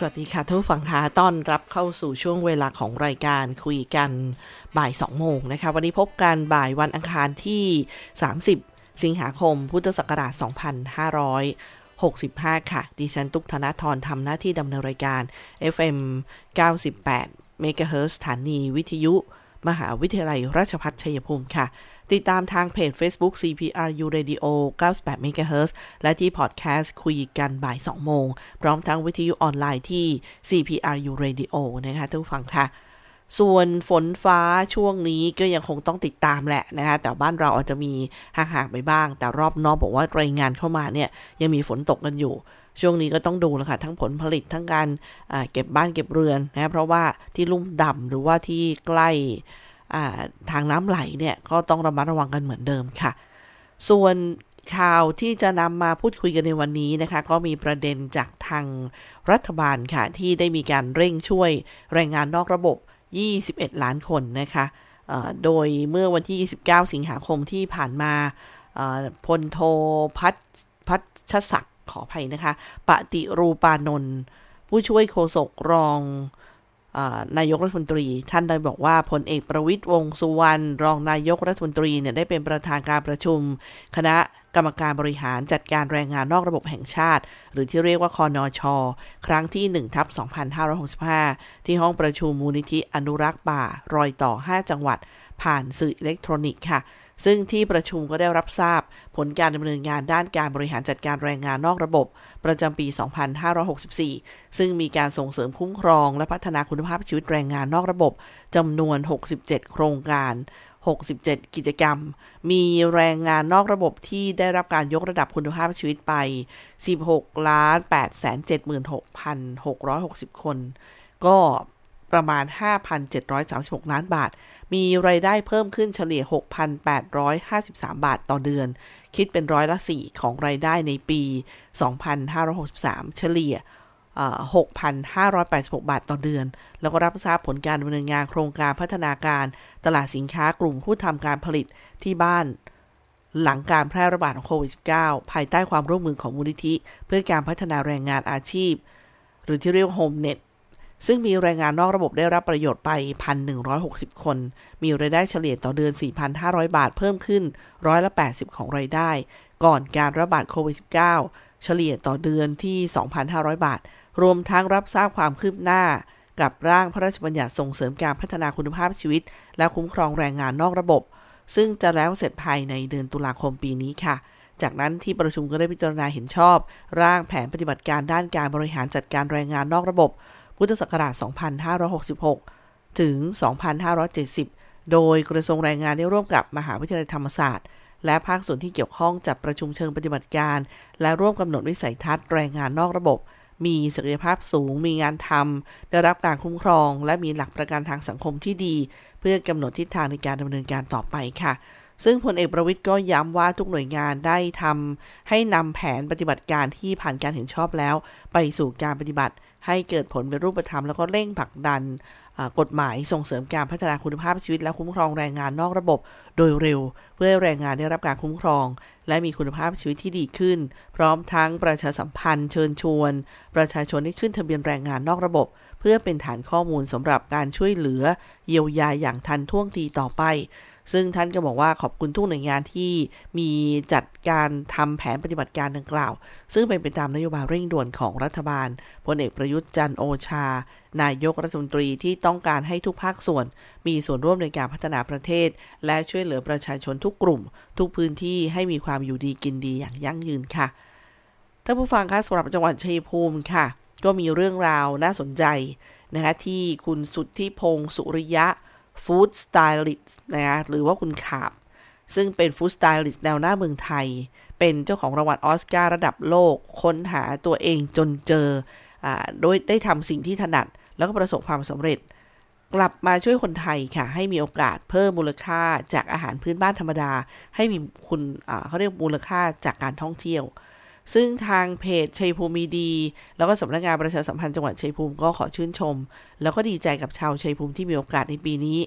สวัสดีค่ะทุกฝั่งคะต้อนรับเข้าสู่ช่วงเวลาของรายการคุยกันบ่าย 2 โมงนะคะ วันนี้พบกันบ่ายวันอังคารที่ 30 สิงหาคม พุทธศักราช 2565 ค่ะ ดิฉันตุกธนาธรทำหน้าที่ดำเนินรายการ FM 98 MHz สถานีวิทยุ มหาวิทยาลัยราชภัฏชัยภูมิค่ะ ติดตามทางเพจ Facebook CPRU Radio 98 MHz และที่พอดแคสต์คุยกันบ่าย 2 โมง พร้อมทั้งวิทยุออนไลน์ที่ CPRU Radio นะคะทุกฟังค่ะ ส่วนฝนฟ้าช่วงนี้ก็ยังคงต้องติดตามแหละนะคะแต่บ้านเราอาจจะมีห่างๆไปบ้าง แต่รอบนอกบอกว่ารายงานเข้ามาเนี่ยยังมีฝนตกกันอยู่ช่วงนี้ก็ต้องดูแล้วค่ะทั้งผลผลิตทั้งการเก็บบ้านเก็บเรือนนะเพราะว่าที่ลุ่มดำหรือว่าที่ใกล้ ทางน้ำไหลเนี่ยก็ต้องระมัดระวังกันเหมือนเดิมค่ะ ส่วนข่าวที่จะนำมาพูดคุยกันในวันนี้นะคะ ก็มีประเด็นจากทางรัฐบาลค่ะ ที่ได้มีการเร่งช่วยแรงงานนอกระบบ 21 ล้านคนนะคะโดยเมื่อวันที่ 29 สิงหาคมที่ผ่านมาพลโทพัชพัชศักดิ์ขออภัยนะคะ ปฏิรูปานนท์ผู้ช่วยโฆษกรอง นายกรัฐมนตรี ท่านได้บอกว่าพลเอกประวิตยวงสุวรรณรองนายกรัฐมนตรีเนี่ยได้เป็นประธานการประชุม คณะกรรมการบริหารจัดการแรงงานนอกระบบแห่งชาติ หรือที่เรียกว่าคอนอชอครั้งที่1ทับ2565 ที่ห้องประชุมมูลนิธิอนุรักษ์ป่ารอยต่อ 5 จังหวัด ผ่านสื่ออิเล็กทรอนิกส์ค่ะ ซึ่งที่ประชุมก็ได้รับทราบผลการดำเนินงานด้านการบริหารจัดการแรงงานนอกระบบ ประจำปี 2564 ซึ่งมีการส่งเสริมคุ้มครองและพัฒนาคุณภาพชีวิตแรงงานนอกระบบจำนวน 67 โครงการ 67 กิจกรรม มีแรงงานนอกระบบที่ได้รับการยกระดับคุณภาพชีวิตไป 16 ล้าน8 7 6 6 6 0 คน ก็ ประมาณ 5,736 ล้านบาท มีไรายได้เพิ่มขึ้นเฉลี่ย 6,853 บาทต่อเดือน คิดเป็นร้อยละ 4 ของไรายได้ในปี 2563 เฉลี่ย6,586 บาทต่อเดือน แล้วก็รับทราบผลการดำเนินงานโครงการพัฒนาการ ตลาดสินค้ากลุ่มผู้ทำการผลิตที่บ้าน หลังการแพร่ระบาดของโควิด -19 ภายใต้ความร่วมมือของมูลนิธิ เพื่อการพัฒนาแรงงานอาชีพ หรือที่เรียกว่าโฮมเน็ต ซึ่งมีแรงงานนอกระบบได้รับประโยชน์ไป 1,160 คน มีรายได้เฉลี่ยต่อเดือน 4,500 บาทเพิ่มขึ้นร้อยละ 80 ของรายได้ ก่อนการระบาดโควิด -19 เฉลี่ยต่อเดือนที่ 2,500 บาท รวมทั้งรับทราบความคืบหน้า กับร่างพระราชบัญญัติส่งเสริมการพัฒนาคุณภาพชีวิต และคุ้มครองแรงงานนอกระบบ ซึ่งจะแล้วเสร็จภายในเดือนตุลาคมปีนี้ค่ะจากนั้นที่ประชุมก็ได้พิจารณาเห็นชอบ ร่างแผนปฏิบัติการด้านการบริหารจัดการแรงงานนอกระบบ พุทธศักราช 2566 ถึง 2570 โดยกระทรวงแรงงานได้ร่วมกับมหาวิทยาลัยธรรมศาสตร์ และภาคส่วนที่เกี่ยวข้องจัดประชุมเชิงปฏิบัติการ และร่วมกำหนดวิสัยทัศน์แรงงานนอกระบบ มีศักยภาพสูง มีงานทำได้รับการคุ้มครอง และมีหลักประกันทางสังคมที่ดี เพื่อกำหนดทิศทางในการดำเนินการต่อไปค่ะซึ่งพลเอกประวิทย์ก็ย้ำว่าทุกหน่วยงานได้ทำให้นำแผนปฏิบัติการที่ผ่านการเห็นชอบแล้ว ไปสู่การปฏิบัติ ให้เกิดผลเป็นรูปธรรมแล้วก็เร่งผลักดันกฎหมายส่งเสริมการพัฒนาคุณภาพชีวิต และคุ้มครองแรงงานนอกระบบโดยเร็ว เพื่อให้แรงงานได้รับการคุ้มครอง และมีคุณภาพชีวิตที่ดีขึ้น พร้อมทั้งประชาสัมพันธ์เชิญชวน ประชาชนให้ขึ้นทะเบียนแรงงานนอกระบบ เพื่อเป็นฐานข้อมูลสำหรับการช่วยเหลือ เยียวยาอย่างทันท่วงทีต่อไป ซึ่งท่านก็บอกว่าขอบคุณทุกหน่วยงานที่มีจัดการทำแผนปฏิบัติการดังกล่าว ซึ่งเป็นไปตามนโยบายเร่งด่วนของรัฐบาลพลเอกประยุทธ์จันโอชา นายกรัฐมนตรีที่ต้องการให้ทุกภาคส่วน มีส่วนร่วมในการพัฒนาประเทศ และช่วยเหลือประชาชนทุกกลุ่ม ทุกพื้นที่ให้มีความอยู่ดีกินดีอย่างยั่งยืนค่ะท่านผู้ฟังคะสำหรับจังหวัดชัยภูมิค่ะ ก็มีเรื่องราวน่าสนใจนะคะที่คุณสุทธิพงศ์สุริยะ ฟู้ดสไตลิสต์นะคะหรือว่าคุณขาบ ซึ่งเป็นฟู้ดสไตลิสต์แนวหน้าเมืองไทย เป็นเจ้าของรางวัลออสการ์ระดับโลก ค้นหาตัวเองจนเจออโดยได้ทำสิ่งที่ถนัด แล้วก็ประสบความสำเร็จ กลับมาช่วยคนไทยค่ะ ให้มีโอกาสเพิ่มมูลค่าจากอาหารพื้นบ้านธรรมดา ให้มีคุณเขาเรียกมูลค่าจากการท่องเที่ยว ซึ่งทางเพจชัยภูมิดี แล้วก็สำนักงานประชาสัมพันธ์จังหวัดชัยภูมิก็ขอชื่นชม แล้วก็ดีใจกับชาวชัยภูมิที่มีโอกาสในปีนี้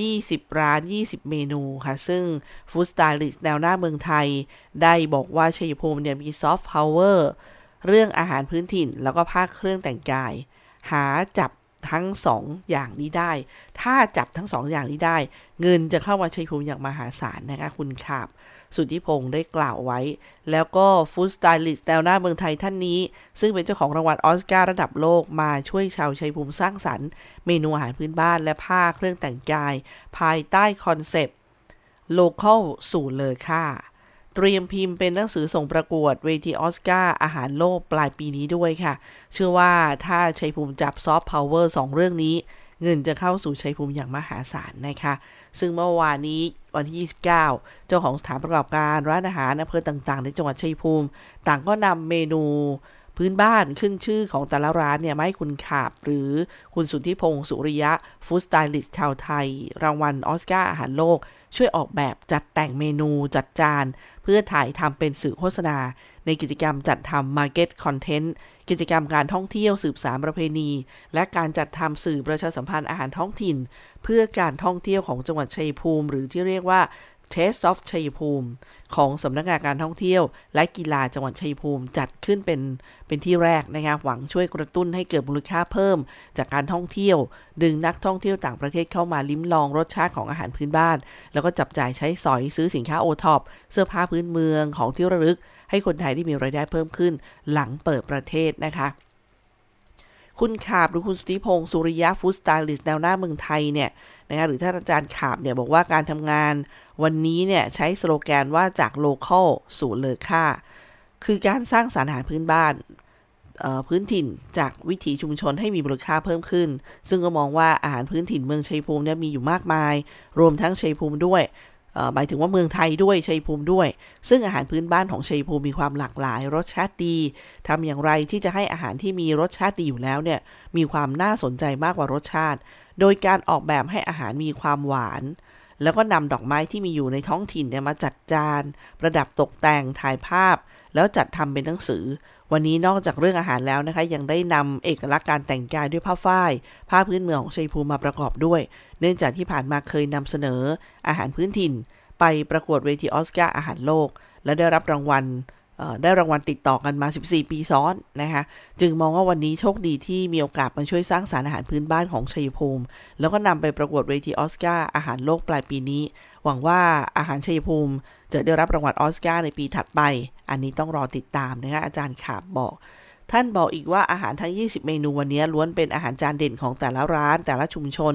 20 ร้าน 20 เมนูค่ะ ซึ่งฟู้ดสไตลิสต์แนวหน้าเมืองไทย ได้บอกว่าชัยภูมิเนี่ยมีซอฟต์พาวเวอร์เรื่องอาหารพื้นถิ่น แล้วก็ภาคเครื่องแต่งกาย หากจับทั้งสองอย่างนี้ได้ ถ้าจับทั้งสองอย่างนี้ได้ เงินจะเข้ามาชัยภูมิอย่างมหาศาลนะคะคุณขาบ สุทธิพงศ์ได้กล่าวไว้ แล้วก็ฟู้ดสไตลิสต์แนวหน้าเมืองไทยท่านนี้ ซึ่งเป็นเจ้าของรางวัลออสการ์ระดับโลกมาช่วยชาวชัยภูมิสร้างสรรค์ เมนูอาหารพื้นบ้านและผ้าเครื่องแต่งกาย ภายใต้คอนเซปต์ local สู่เลยค่ะเตรียมพิมพ์เป็นหนังสือส่งประกวดเวทีออสการ์อาหารโลกปลายปีนี้ด้วยค่ะ เชื่อว่าถ้าชัยภูมิจับซอฟต์พาวเวอร์สองเรื่องนี้ เงินจะเข้าสู่ชัยภูมิอย่างมหาศาลนะคะ ซึ่งเมื่อวานนี้วันที่ 29 เจ้าของสถานประกอบการร้านอาหารอำเภอต่างๆ ในจังหวัดชัยภูมิ ต่างก็นำเมนูพื้นบ้านขึ้นชื่อของแต่ละร้านเนี่ยมาให้คุณขาบ หรือคุณสุทธิพงศ์สุริยะฟู้ดสไตลิสต์ชาวไทย รางวัลออสการ์อาหารโลก ช่วยออกแบบจัดแต่งเมนูจัดจาน เพื่อถ่ายทำเป็นสื่อโฆษณา ในกิจกรรมจัดทำ Market Content กิจกรรมการท่องเที่ยวสืบสานประเพณี และการจัดทำสื่อประชาสัมพันธ์อาหารท้องถิ่น เพื่อการท่องเที่ยวของจังหวัดชัยภูมิ หรือที่เรียกว่า Taste of ชัยภูมิ ของสำนักงานการท่องเที่ยว และกีฬาจังหวัดชัยภูมิจัดขึ้นเป็นเป็นที่แรกนะคะหวังช่วยกระตุ้นให้เกิดมูลค่าเพิ่ม จากการท่องเที่ยว ดึงนักท่องเที่ยวต่างประเทศเข้ามาลิ้มลองรสชาติของอาหารพื้นบ้าน แล้วก็จับจ่ายใช้สอยซื้อสินค้าโอท็อปเสื้อผ้าพื้นเมืองของที่ระลึก ให้คนไทยได้มีรายได้เพิ่มขึ้นหลังเปิดประเทศนะคะคุณขาบหรือคุณสุธิพงศ์สุริยะฟู้ดสไตลิสต์แนวหน้าเมืองไทยเนี่ยนะคะหรือท่านอาจารย์ขาบเนี่ยบอกว่าการทำงานวันนี้เนี่ยใช้สโลแกนว่าจาก localสู่เลอค่า คือการสร้างสารอาหารพื้นบ้านพื้นถิ่นจากวิถีชุมชนให้มีมูลค่าเพิ่มขึ้น ซึ่งก็มองว่าอาหารพื้นถิ่นเมืองชัยภูมิเนี่ยมีอยู่มากมาย รวมทั้งชัยภูมิด้วย หมายถึงว่าเมืองไทยด้วยชัยภูมิด้วย ซึ่งอาหารพื้นบ้านของชัยภูมิมีความหลากหลาย รสชาติดีทำอย่างไรที่จะให้อาหารที่มีรสชาติดีอยู่แล้วเนี่ยมีความน่าสนใจมากกว่ารสชาติ โดยการออกแบบให้อาหารมีความหวาน แล้วก็นำดอกไม้ที่มีอยู่ในท้องถิ่นเนี่ยมาจัดจาน ประดับตกแต่งถ่ายภาพ แล้วจัดทำเป็นหนังสือ วันนี้นอกจากเรื่องอาหารแล้วนะคะ ยังได้นำเอกลักษณ์การแต่งกายด้วยผ้าฝ้าย ผ้าพื้นเมืองของชัยภูมิมาประกอบด้วย เนื่องจากที่ผ่านมาเคยนำเสนออาหารพื้นถิ่น ไปประกวดเวทีออสการ์อาหารโลก และได้รับรางวัล ได้รางวัลติดต่อกันมา 14 ปีซ้อนนะคะ จึงมองว่าวันนี้โชคดีที่มีโอกาสมาช่วยสร้างสารอาหารพื้นบ้านของชัยภูมิ แล้วก็นำไปประกวดเวทีออสการ์อาหารโลกปลายปีนี้ หวังว่าอาหารชัยภูมิจะได้รับรางวัลออสการ์ในปีถัดไป อันนี้ต้องรอติดตามนะคะอาจารย์ขาบบอกท่านบอกอีกว่าอาหารทั้ง 20 เมนูวันนี้ล้วนเป็นอาหารจานเด่นของแต่ละร้าน แต่ละชุมชน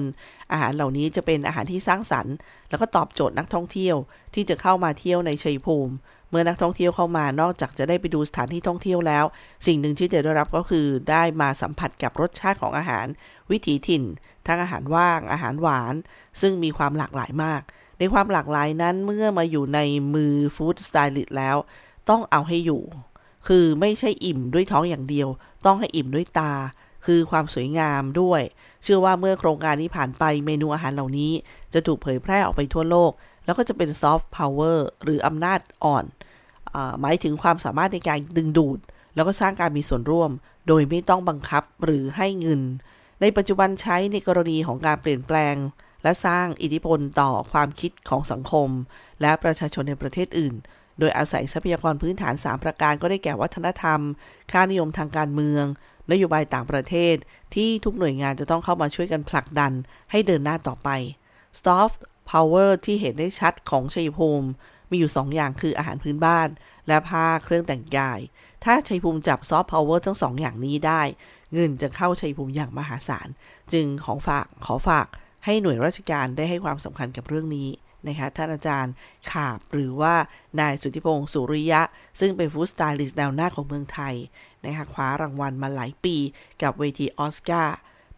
อาหารเหล่านี้จะเป็นอาหารที่สร้างสรรค์ แล้วก็ตอบโจทย์นักท่องเที่ยวที่จะเข้ามาเที่ยวในชัยภูมิ เมื่อนักท่องเที่ยวเข้ามานอกจากจะได้ไปดูสถานที่ท่องเที่ยวแล้ว สิ่งหนึ่งที่จะได้รับก็คือได้มาสัมผัสกับรสชาติของอาหาร วิถีถิ่น ทั้งอาหารว่าง อาหารหวาน ซึ่งมีความหลากหลายมาก ในความหลากหลายนั้นเมื่อมาอยู่ในมือฟู้ดสไตลิสต์แล้ว ต้องเอาให้อยู่ คือไม่ใช่อิ่มด้วยท้องอย่างเดียว ต้องให้อิ่มด้วยตา คือความสวยงามด้วย เชื่อว่าเมื่อโครงการนี้ผ่านไปเมนูอาหารเหล่านี้ จะถูกเผยแพร่ออกไปทั่วโลก แล้วก็จะเป็นซอฟต์พาวเวอร์หรืออำนาจอ่อน หมายถึงความสามารถในการดึงดูด แล้วก็สร้างการมีส่วนร่วม โดยไม่ต้องบังคับหรือให้เงิน ในปัจจุบันใช้ในกรณีของการเปลี่ยนแปลง และสร้างอิทธิพลต่อความคิดของสังคม และประชาชนในประเทศอื่น โดยอาศัยทรัพยากรพื้นฐาน 3 ประการก็ได้แก่วัฒนธรรม ค่านิยมทางการเมือง นโยบายต่างประเทศ ที่ทุกหน่วยงานจะต้องเข้ามาช่วยกันผลักดัน ให้เดินหน้าต่อไป Soft power ที่เห็นได้ชัดของชัยภูมิ มีอยู่ 2 อย่างคืออาหารพื้นบ้าน และผ้าเครื่องแต่งกาย ถ้าชัยภูมิจับซอฟต์พาวเวอร์ทั้งสองอย่างนี้ได้ เงินจะเข้าชัยภูมิอย่างมหาศาล จึงของฝากขอฝากให้หน่วยราชการได้ให้ความสำคัญกับเรื่องนี้นะคะท่านอาจารย์ขาบหรือว่านายสุทธิพงศ์สุริยะ ซึ่งเป็นฟู้ดสไตลิสต์แนวหน้าของเมืองไทยนะคะคว้ารางวัลมาหลายปีกับเวทีออสการ์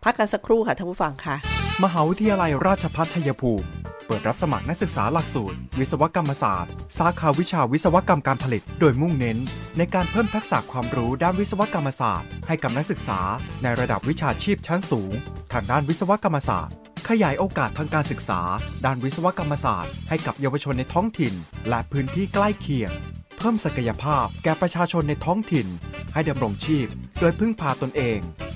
พักกันสักครู่ค่ะท่านผู้ฟังค่ะ มหาวิทยาลัยราชภัฏชัยภูมิ เปิดรับสมัครนักศึกษาหลักสูตร วิศวกรรมศาสตร์ สาขาวิชาวิศวกรรมการผลิต โดยมุ่งเน้น ในการเพิ่มทักษะความรู้ด้านวิศวกรรมศาสตร์ ให้กับนักศึกษา ในระดับวิชาชีพชั้นสูง ทางด้านวิศวกรรมศาสตร์ขยายโอกาสทางการศึกษา ด้านวิศวกรรมศาสตร์ ให้กับเยาวชนในท้องถิ่น และพื้นที่ใกล้เคียง เพิ่มศักยภาพแก่ประชาชนในท้องถิ่น ให้ดำรงชีพ โดยพึ่งพาตนเอง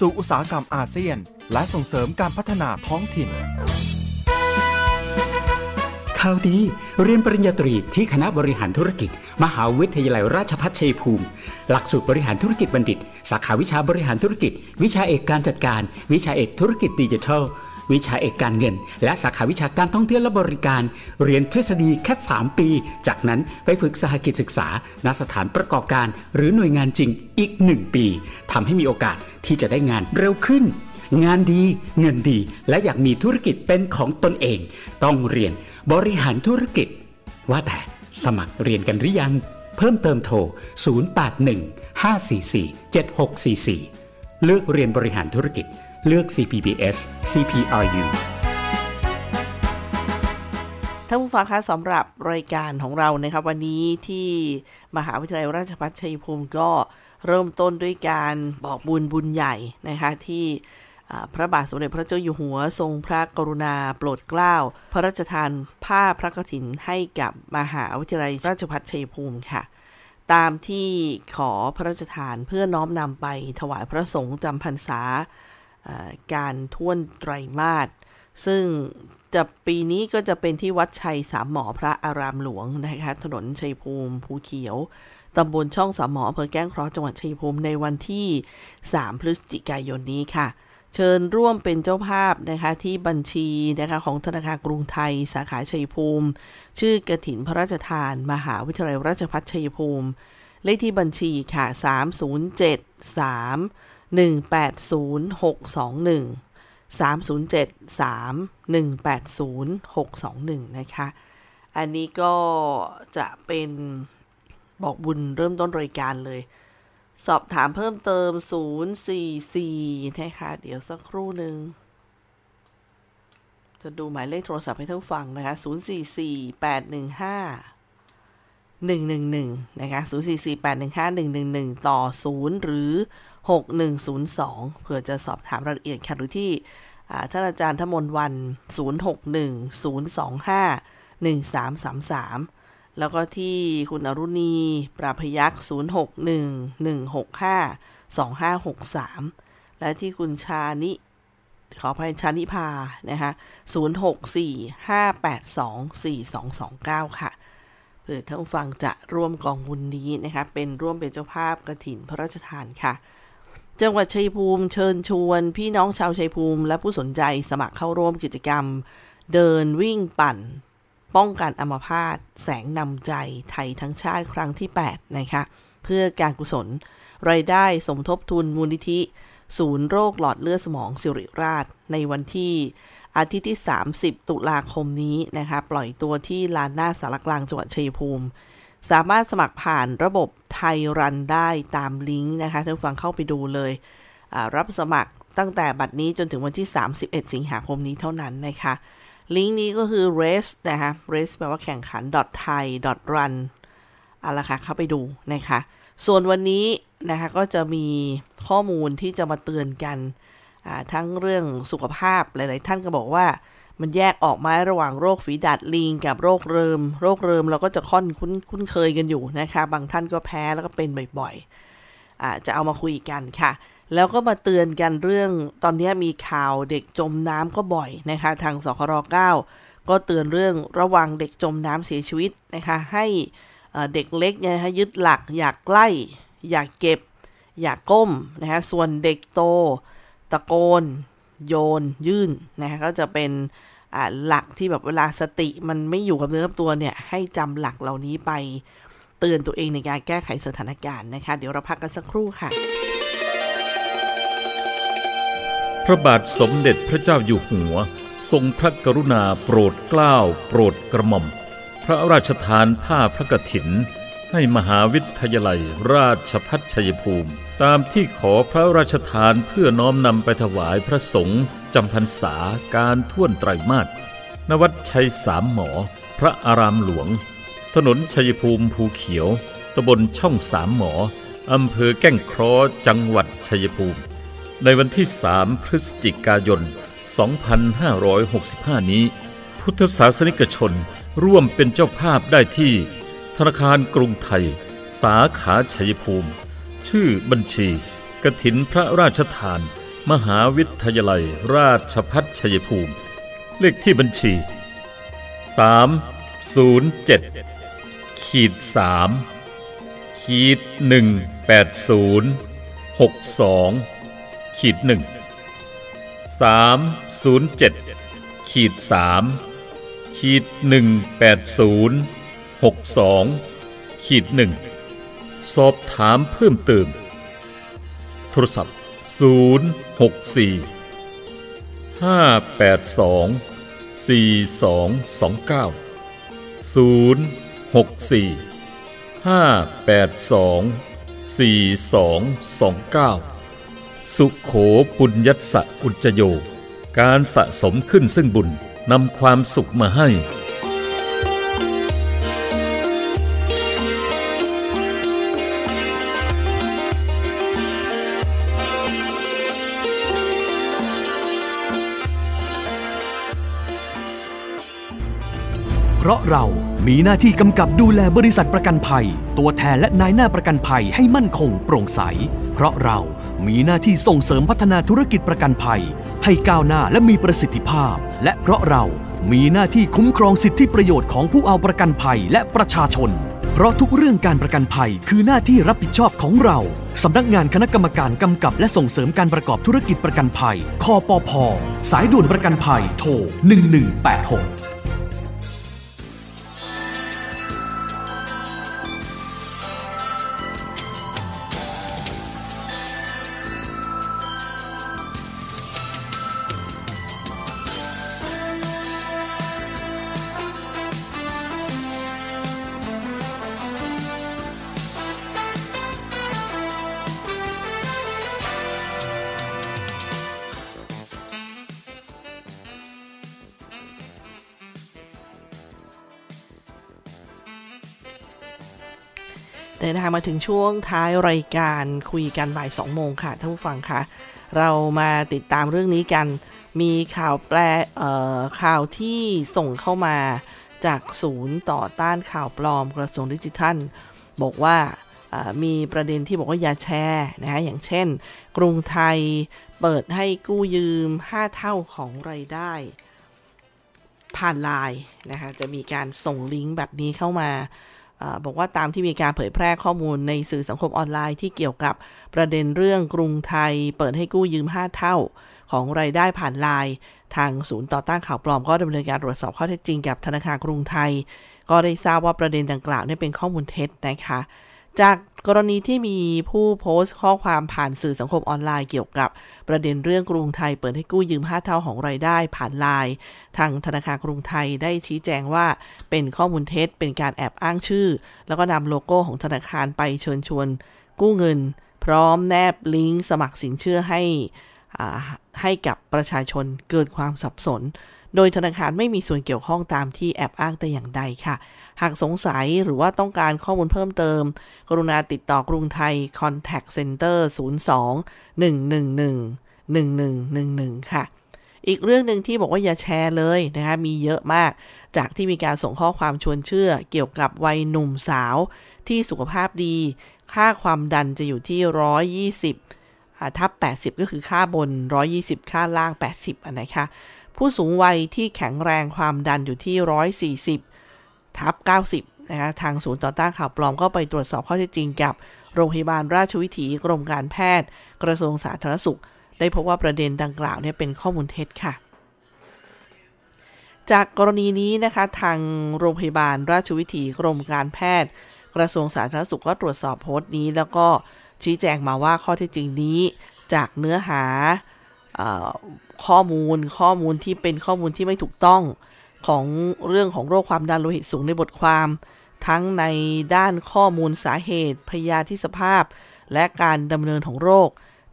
สู่อุตสาหกรรมอาเซียน และส่งเสริมการพัฒนาท้องถิ่นข่าวดีเรียนปริญญาตรีที่คณะบริหารธุรกิจ มหาวิทยาลัยราชภัฏชัยภูมิ หลักสูตรบริหารธุรกิจบัณฑิต สาขาวิชาบริหารธุรกิจ วิชาเอกการจัดการ วิชาเอกธุรกิจดิจิทัล วิชาเอกการเงิน และสาขาวิชาการท่องเที่ยวและบริการ เรียนทฤษฎีแค่ 3 ปี จากนั้นไปฝึกสหกิจศึกษาณสถานประกอบการ หรือหน่วยงานจริงอีก 1 ปีทำให้มีโอกาสที่จะได้งานเร็วขึ้น งานดีเงินดี และอยากมีธุรกิจเป็นของตนเอง ต้องเรียนบริหารธุรกิจ ว่าแต่สมัครเรียนกันหรือยัง เพิ่มเติมโทร 081 544 7644 เลือกเรียนบริหารธุรกิจ เลือก CPBS CPRU ท่านผู้ฟังคะสำหรับรายการของเรานะครับวันนี้ที่มหาวิทยาลัยราชภัฏชัยภูมิก็เริ่มต้นด้วยการบอกบุญบุญใหญ่นะคะที่พระบาทสมเด็จพระเจ้าอยู่หัวทรงพระกรุณาโปรดเกล้า พระราชทานผ้าพระกฐินให้กับมหาวิทยาลัยราชภัฏชัยภูมิค่ะ ตามที่ขอพระราชทานเพื่อน้อมนำไปถวายพระสงฆ์จำพรรษา การท่วนไตรมาสซึ่งจะปีนี้ก็จะเป็นที่วัดชัยสามหมอพระอารามหลวงนะคะถนนชัยภูมิภูเขียวตำบลช่องสามหมออำเภอแก้งเคราะห์จังหวัดชัยภูมิในวันที่ 3 พฤศจิกายนนี้ค่ะ เชิญร่วมเป็นเจ้าภาพนะคะที่บัญชีนะคะของธนาคารกรุงไทยสาขาชัยภูมิ ชื่อกระถินพระราชทาน มหาวิทยาลัยราชภัฏชัยภูมิ เลขที่บัญชีค่ะ 307 3 180 621 307 3 180 621นะคะ อันนี้ก็จะเป็นบอกบุญเริ่มต้นรายการเลย สอบถามเพิ่มเติม 044 นะคะ เดี๋ยวสักครู่หนึ่ง จะดูหมายเลขโทรศัพท์ให้ท่านฟังนะคะ 044 815 111 นะคะ 044 815 111 ต่อ 0 หรือ 6102 เผื่อจะสอบถามรายละเอียดค่ะหรือที่ท่านอาจารย์ทมนวัน 061 025 1333 แล้วก็ที่คุณอรุณี ปราพยักษ์ 061 165 2563 และที่คุณชานิ ขออภัยชานิพา นะคะ064 582 4229 ค่ะเผื่อท่านฟังจะร่วมกองบุญนี้นะคะ เป็นร่วมเป็นเจ้าภาพกระถินพระราชทานค่ะ จังหวัดชัยภูมิเชิญชวนพี่น้องชาวชัยภูมิ และผู้สนใจสมัครเข้าร่วมกิจกรรม เดินวิ่งปั่น ป้องกันอัมพาตแสงนำใจไทยทั้งชาติครั้งที่ 8 นะคะ เพื่อการกุศล รายได้สมทบทุนมูลนิธิ ศูนย์โรคหลอดเลือดสมองสิริราช ในวันที่อาทิตย์ที่ 30 ตุลาคมนี้นะคะ ปล่อยตัวที่ลานหน้าสารกลางจังหวัดชัยภูมิ สามารถสมัครผ่านระบบไทยรันได้ตามลิงก์นะคะท่านฟังเข้าไปดูเลยรับสมัครตั้งแต่บัดนี้จนถึงวันที่ 31 สิงหาคมนี้เท่านั้นนะคะลิงก์นี้ก็คือ race นะคะ race แปลว่าแข่งขัน thai run เอาละค่ะเข้าไปดูนะคะ ส่วนวันนี้นะคะก็จะมีข้อมูลที่จะมาเตือนกันทั้งเรื่องสุขภาพหลาย ๆ ท่านก็บอกว่า มันแยกออกมาระหว่างโรคฝีดาดลิงกับโรคเริม โรคเริมเราก็จะค่อนคุ้นคุ้นเคยกันอยู่นะคะ บางท่านก็แพ้แล้วก็เป็นบ่อยๆอ่าจะเอามาคุยกันค่ะ แล้วก็มาเตือนกันเรื่องตอนนี้มีข่าวเด็กจมน้ำก็บ่อยนะคะ ทางสคร9ก็เตือนเรื่องระวังเด็กจมน้ำเสียชีวิตนะคะ ให้เด็กเล็กเนี่ยยึดหลักอยากใกล้ อยากเก็บ อยากก้มนะคะส่วนเด็กโตตะโกน โยนยื่นนะคะก็จะเป็นหลักที่แบบเวลาสติมันไม่อยู่กับเนื้อกับตัวเนี่ย ให้จำหลักเหล่านี้ไปเตือนตัวเองในการแก้ไขสถานการณ์นะคะ เดี๋ยวเราพักกันสักครู่ค่ะ พระบาทสมเด็จพระเจ้าอยู่หัว ทรงพระกรุณาโปรดเกล้า โปรดกระหม่อม พระราชทานผ้าพระกฐิน ให้มหาวิทยาลัยราชพัฒชัยภูมิ ตามที่ขอพระราชทานเพื่อน้อมนำไปถวายพระสงฆ์จำพรรษาการท่วนไตรมาสนวัดชัยสามหมอ พระอารามหลวง ถนนชัยภูมิภูเขียวตำบลช่องสามหมออำเภอแก้งครอจังหวัดชัยภูมิ ในวันที่ 3 พฤศจิกายน 2565 นี้ พุทธศาสนิกชนร่วมเป็นเจ้าภาพได้ที่ ธนาคารกรุงไทย สาขาชัยภูมิ ชื่อบัญชีกระถินพระราชทาน มหาวิทยาลัย ราชพัฒชัยภูมิ เลขที่บัญชี 307ขีด3ขีด180 62ขีด1 307ขีด3ขีด180 62ขีด1 สอบถามเพิ่มเติม โทรศัพท์ 064 582 4229 064 582 4229 สุขโขปุญญัสสะอุจโย การสะสมขึ้นซึ่งบุญนำความสุขมาให้ ราะเรามีหน้าที่กำกับดูแลบริษัทประกันภัย ตัวแทนและนายหน้าประกันภัยให้มั่นคงโปร่งใส เพราะเรามีหน้าที่ส่งเสริมพัฒนาธุรกิจประกันภัย ให้ก้าวหน้าและมีประสิทธิภาพ และเพราะเรามีหน้าที่คุ้มครองสิทธิประโยชน์ของผู้เอาประกันภัยและประชาชน เพราะทุกเรื่องการประกันภัยคือหน้าที่รับผิดชอบของเรา สำนักงานคณะกรรมการกำกับและส่งเสริมการประกอบธุรกิจประกันภัย คอปพสายด่วนประกันภัย โทร 1186 นทางมาถึงช่วงท้ายรายการคุยกันบ่าย2โมงค่ะท่านผู้ฟังคะเรามาติดตามเรื่องนี้กัน มีข่าวแปลข่าวที่ส่งเข้ามาจากศูนย์ต่อต้านข่าวปลอมกระทรวงดิจิทัล บอกว่ามีประเด็นที่บอกว่าอย่าแชร์นะคะอย่างเช่น กรุงไทยเปิดให้กู้ยืม 5 เท่าของไรายได้ ผ่านไลน์นะคะจะมีการส่งลิงก์แบบนี้เข้ามา บอกว่าตามที่มีการเผยแพร่ข้อมูลในสื่อสังคมออนไลน์ที่เกี่ยวกับประเด็นเรื่องกรุงไทย เปิดให้กู้ยืม 5 เท่า ของรายได้ผ่านไลน์ทางศูนย์ต่อต้านข่าวปลอมก็ดำเนินการตรวจสอบข้อเท็จจริงกับธนาคารกรุงไทย ก็ได้ทราบว่าประเด็นดังกล่าวนี่เป็นข้อมูลเท็จนะคะ จากกรณีที่มีผู้โพสต์ข้อความผ่านสื่อสังคมออนไลน์เกี่ยวกับ ประเด็นเรื่องกรุงไทยเปิดให้กู้ยืม5เท่าของรายได้ผ่านไลน์ทางธนาคารกรุงไทยได้ชี้แจงว่าเป็นข้อมูลเท็จ เป็นการแอบอ้างชื่อ แล้วก็นำโลโก้ของธนาคารไปเชิญชวน กู้เงิน พร้อมแนบลิงก์สมัครสินเชื่อให้ให้กับประชาชนเกิดความสับสน โดยธนาคารไม่มีส่วนเกี่ยวข้องตามที่แอบอ้างแต่อย่างใดค่ะ หากสงสัยหรือว่าต้องการข้อมูลเพิ่มเติม กรุณาติดต่อกรุงไทย Contact Center 02 111 1111 ค่ะ อีกเรื่องหนึ่งที่บอกว่าอย่าแชร์เลยนะคะมีเยอะมาก จากที่มีการส่งข้อความชวนเชื่อ เกี่ยวกับวัยหนุ่มสาวที่สุขภาพดี ค่าความดันจะอยู่ที่ 120ทับ80 ก็คือค่าบน 120 ค่าล่าง 80อันนะคะผู้สูงวัยที่แข็งแรงความดันอยู่ที่ 140 ทับ90 นะคะทางศูนย์ต่อต้านข่าวปลอมก็ไปตรวจสอบข้อเท็จจริงกับโรงพยาบาลราชวิถีกรมการแพทย์ กระทรวงสาธารณสุข ได้พบว่าประเด็นดังกล่าวเนี่ยเป็นข้อมูลเท็จค่ะ จากกรณีนี้นะคะทางโรงพยาบาลราชวิถีกรมการแพทย์ กระทรวงสาธารณสุขก็ตรวจสอบโพสต์นี้ แล้วก็ชี้แจงมาว่าข้อเท็จจริงนี้ จากเนื้อหาข้อมูลข้อมูลที่เป็นข้อมูลที่ไม่ถูกต้อง ของเรื่องของโรคความดันโลหิตสูงในบทความ ทั้งในด้านข้อมูลสาเหตุพยาธิสภาพ และการดำเนินของโรค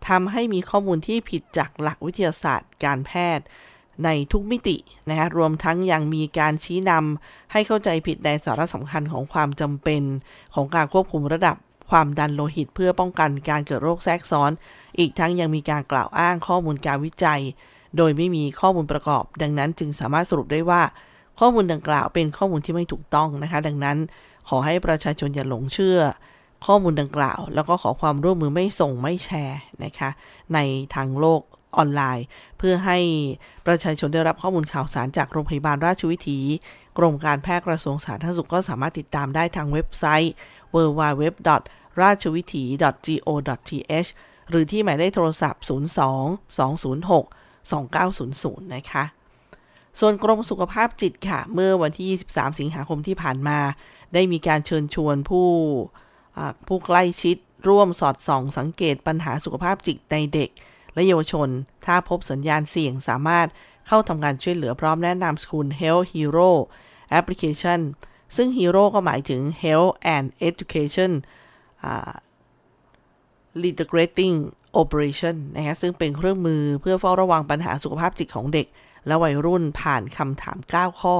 ทำให้มีข้อมูลที่ผิดจากหลักวิทยาศาสตร์การแพทย์ ในทุกมิตินะคะรวมทั้งยังมีการชี้นำให้เข้าใจผิดในสาระสำคัญของความจำเป็น ของการควบคุมระดับความดันโลหิตเพื่อป้องกันการเกิดโรคแทรกซ้อน อีกทั้งยังมีการกล่าวอ้างข้อมูลการวิจัย โดยไม่มีข้อมูลประกอบ ดังนั้นจึงสามารถสรุปได้ว่า ข้อมูลดังกล่าวเป็นข้อมูลที่ไม่ถูกต้องนะคะ ดังนั้นขอให้ประชาชนอย่าหลงเชื่อ ข้อมูลดังกล่าว แล้วก็ขอความร่วมมือไม่ส่งไม่แชร์นะคะ ในทางโลกออนไลน์ เพื่อให้ประชาชนได้รับข้อมูลข่าวสารจากโรงพยาบาลราชวิถี กรมการแพทย์กระทรวงสาธารณสุขก็สามารถติดตามได้ทางเว็บไซต์ www. ราชวิถี go.th หรือที่หมายเลขโทรศัพท์ 02 206 2900 นะคะ ส่วนกรมสุขภาพจิตค่ะ เมื่อวันที่ 23 สิงหาคมที่ผ่านมา ได้มีการเชิญชวนผู้ผู้ใกล้ชิดร่วมสอดส่องสังเกตปัญหาสุขภาพจิตในเด็ก และเยาวชน ถ้าพบสัญญาณเสี่ยงสามารถเข้าทำการช่วยเหลือพร้อมแนะนำ School Health Hero Application ซึ่ง Hero ก็หมายถึง Health and Education Integrating Operation นะคะซึ่งเป็นเครื่องมือเพื่อเฝ้าระวังปัญหาสุขภาพจิตของเด็ก และวัยรุ่นผ่านคำถาม 9 ข้อ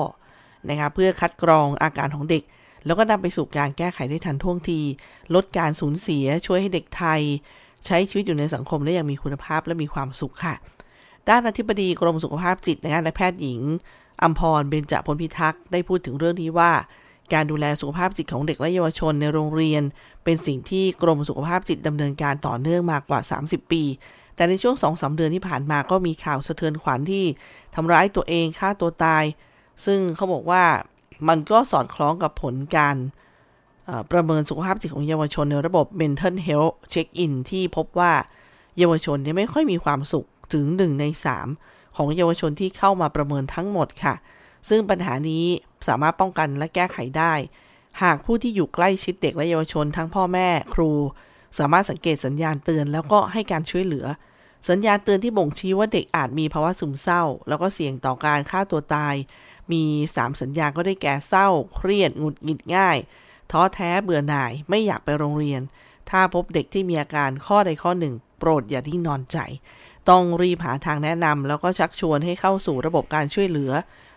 นะคะเพื่อคัดกรองอาการของเด็ก แล้วก็นำไปสู่การแก้ไขได้ทันท่วงที ลดการสูญเสียช่วยให้เด็กไทย ใช้ชีวิตอยู่ในสังคมได้อย่างมีคุณภาพและมีความสุขค่ะ ด้านอธิบดีกรมสุขภาพจิตนะคะและแพทย์หญิงอัมพรเบญจพลพิทักษ์ได้พูดถึงเรื่องนี้ว่า การดูแลสุขภาพจิตของเด็กและเยาวชนในโรงเรียน เป็นสิ่งที่กรมสุขภาพจิตดำเนินการต่อเนื่องมากว่า 30 ปี แต่ในช่วง2สเดือนที่ผ่านมาก็มีข่าวสะเทือนขวัญที่ทำร้ายตัวเองฆ่าตัวตาย ซึ่งเขาบอกว่ามันก็สอดคล้องกับผลการประเมินสุขภาพจิตของเยาวชนในระบบ Mental Health Check-in ที่พบว่าเยาวชนเนี่ยไม่ค่อยมีความสุขถึง 1 ใน 3 ของเยาวชนที่เข้ามาประเมินทั้งหมดค่ะ ซึ่งปัญหานี้ สามารถป้องกันและแก้ไขได้ หากผู้ที่อยู่ใกล้ชิดเด็กและเยาวชนทั้งพ่อแม่ครู สามารถสังเกตสัญญาณเตือนแล้วก็ให้การช่วยเหลือ สัญญาณเตือนที่บ่งชี้ว่าเด็กอาจมีภาวะซึมเศร้า แล้วก็เสี่ยงต่อการฆ่าตัวตาย มี 3 สัญญาณก็ได้แก่เศร้า เครียดหงุดหงิดง่ายท้อแท้เบื่อหน่ายไม่อยากไปโรงเรียน ถ้าพบเด็กที่มีอาการข้อใดข้อหนึ่ง โปรดอย่าที่นอนใจ ต้องรีบหาทางแนะนำแล้วก็ชักชวนให้เข้าสู่ระบบการช่วยเหลือ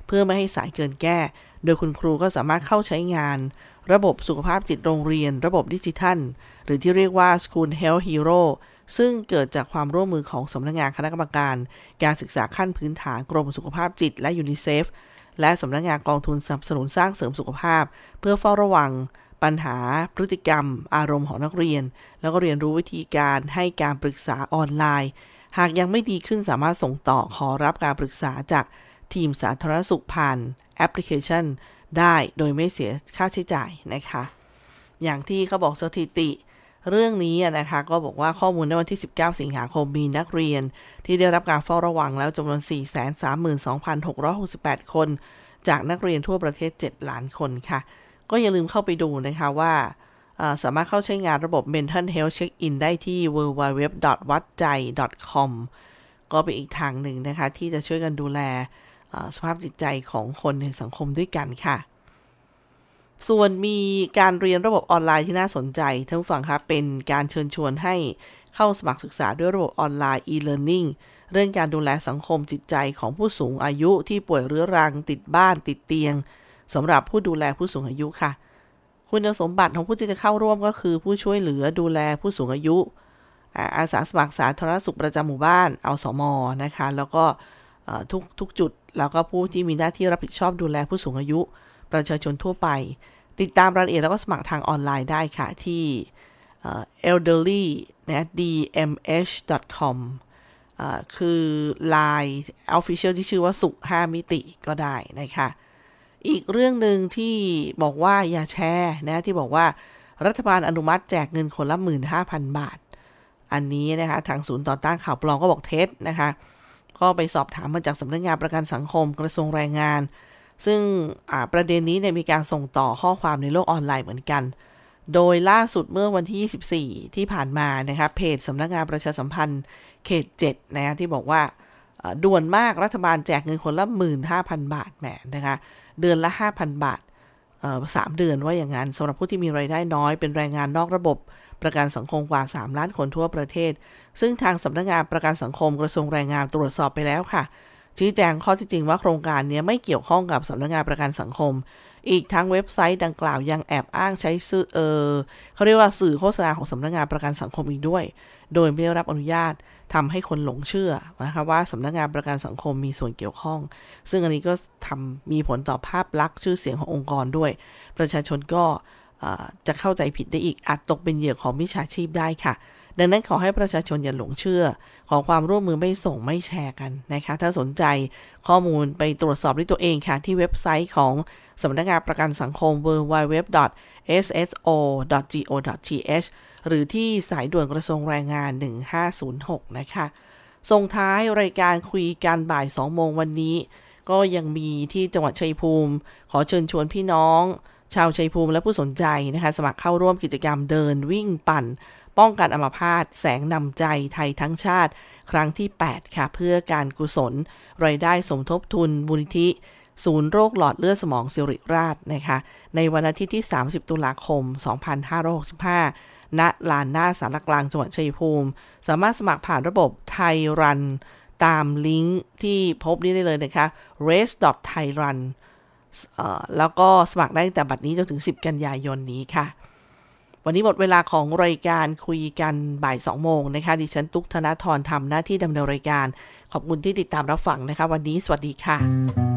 เพื่อไม่ให้สายเกินแก้ โดยคุณครูก็สามารถเข้าใช้งาน ระบบสุขภาพจิตโรงเรียน ระบบดิจิทัล หรือที่เรียกว่า School Health Hero ซึ่งเกิดจากความร่วมมือของสำนักงงานคณะกรรมการ การศึกษาขั้นพื้นฐานกรมสุขภาพจิตและยูนิเซฟและสำนักงงานกองทุนสนับสนุนสร้างเสริมสุขภาพ เพื่อเฝ้าระวัง ปัญหา พฤติกรรม อารมณ์ของนักเรียน แล้วก็เรียนรู้วิธีการให้การปรึกษาออนไลน์ หากยังไม่ดีขึ้นสามารถส่งต่อขอรับการปรึกษาจาก ทีมสาธารณสุขผ่านแอปพลิเคชัน ได้โดยไม่เสียค่าใช้จ่ายนะคะ อย่างที่เขาบอกสถิติเรื่องนี้นะคะก็บอกว่าข้อมูลในวันที่ 19 สิงหาคมมีนักเรียน ที่ได้รับการเฝ้าระวังแล้วจำนวน 432,668 คน จากนักเรียนทั่วประเทศ 7 ล้านคนค่ะ ก็อย่าลืมเข้าไปดูนะคะว่า สามารถเข้าใช้งานระบบ Mental Health Check-in ได้ที่ www.wadjai.com ก็เป็นอีกทางหนึ่งนะคะ ที่จะช่วยกันดูแล สภาพจิตใจของคนในสังคมด้วยกันค่ะ ส่วนมีการเรียนระบบออนไลน์ที่น่าสนใจท่านผู้ฟังคะเป็นการเชิญชวนให้เข้าสมัครศึกษาด้วยระบบออนไลน์ e-learning เรื่องการดูแลสังคมจิตใจของผู้สูงอายุที่ป่วยเรื้อรังติดบ้านติดเตียงสำหรับผู้ดูแลผู้สูงอายุค่ะ คุณสมบัติของผู้ที่จะเข้าร่วมก็คือ ผู้ช่วยเหลือดูแลผู้สูงอายุอาสาสมัครสาธารณสุขประจำหมู่บ้านเอาสมอนะคะ แล้วก็ทุกทุกจุด แล้วก็ผู้ที่มีหน้าที่รับผิดชอบดูแลผู้สูงอายุ ประชาชนทั่วไป ติดตามรายละเอียดแล้วก็สมัครทางออนไลน์ได้ค่ะ ที่ elderly นะ dmh.com คือ Line Official ที่ชื่อว่าสุข5มิติก็ได้นะคะ อีกเรื่องหนึ่งที่บอกว่าอย่าแชร์นะที่บอกว่ารัฐบาลอนุมัติแจกเงินคนละ 15,000 บาท อันนี้นะคะ ทางศูนย์ต่อต้านข่าวปลอมก็บอกเท็จนะคะ ก็ไปสอบถามมาจากสำนักงานประกันสังคมกระทรวงแรงงาน ซึ่งประเด็นนี้เนี่ยมีการส่งต่อข้อความในโลกออนไลน์เหมือนกัน โดยล่าสุดเมื่อวันที่ 24 ที่ผ่านมานะคะเพจสำนักงานประชาสัมพันธ์เขต 7 นะที่บอกว่าด่วนมากรัฐบาลแจกเงินคนละ 15,000 บาทแหมนะคะเดือนละ 5,000 บาทสามเดือนว่าอย่างนั้นสำหรับผู้ที่มีไรายได้น้อยเป็นแรงงานนอกระบบ ประกันสังคมกว่า 3 ล้านคนทั่วประเทศ ซึ่งทางสำนักงานประกันสังคมกระทรวงแรงงานตรวจสอบไปแล้วค่ะ ชี้แจงข้อที่จริงว่าโครงการนี้ไม่เกี่ยวข้องกับสำนักงานประกันสังคม อีกทั้งเว็บไซต์ดังกล่าวยังแอบอ้างใช้สื่อเออเขาเรียกว่าสื่อโฆษณาของสำนักงานประกันสังคมอีกด้วย โดยไม่ได้รับอนุญาตทำให้คนหลงเชื่อนะคะว่าสำนักงานประกันสังคมมีส่วนเกี่ยวข้อง ซึ่งอันนี้ก็ทำมีผลต่อภาพลักษณ์ชื่อเสียงขององค์กรด้วย ประชาชนก็ จะเข้าใจผิดได้อีกอาจตกเป็นเหยื่อของมิจฉาชีพได้ค่ะ ดังนั้นขอให้ประชาชนอย่าหลงเชื่อ ขอความร่วมมือไม่ส่งไม่แชร์กันนะคะ ถ้าสนใจข้อมูลไปตรวจสอบด้วยตัวเองค่ะ ที่เว็บไซต์ของสำนักงานประกันสังคม www.sso.go.th หรือที่สายด่วนกระทรวงแรงงาน 1506 นะคะ ส่งท้ายรายการคุยกันบ่าย 2 โมงวันนี้ ก็ยังมีที่จังหวัดชัยภูมิ ขอเชิญชวนพี่น้อง ชาวชัยภูมิและผู้สนใจนะคะสมัครเข้าร่วมกิจกรรมเดินวิ่งปั่น ป้องกันอัมพาตแสงนำใจไทยทั้งชาติ ครั้งที่ 8 ค่ะ เพื่อการกุศล รายได้สมทบทุนบุญทิศูนย์โรคหลอดเลือดสมองสิริราชนะคะในวันอาทิตย์ที่ 30 ตุลาคม 2565 ณ ลานหน้าสารกลางจังหวัดชัยภูมิ สามารถสมัครผ่านระบบไทยรัน ตามลิงก์ที่พบนี้ได้เลยนะคะ race thai run แล้วก็สมัครได้ตั้งแต่บัดนี้จนถึง 10 กันยายนนี้ค่ะ วันนี้หมดเวลาของรายการคุยกันบ่าย 2 โมงนะคะ ดิฉันตุ๊กธนาธรทำหน้าที่ดำเนินรายการ ขอบคุณที่ติดตามรับฟังนะคะ วันนี้สวัสดีค่ะ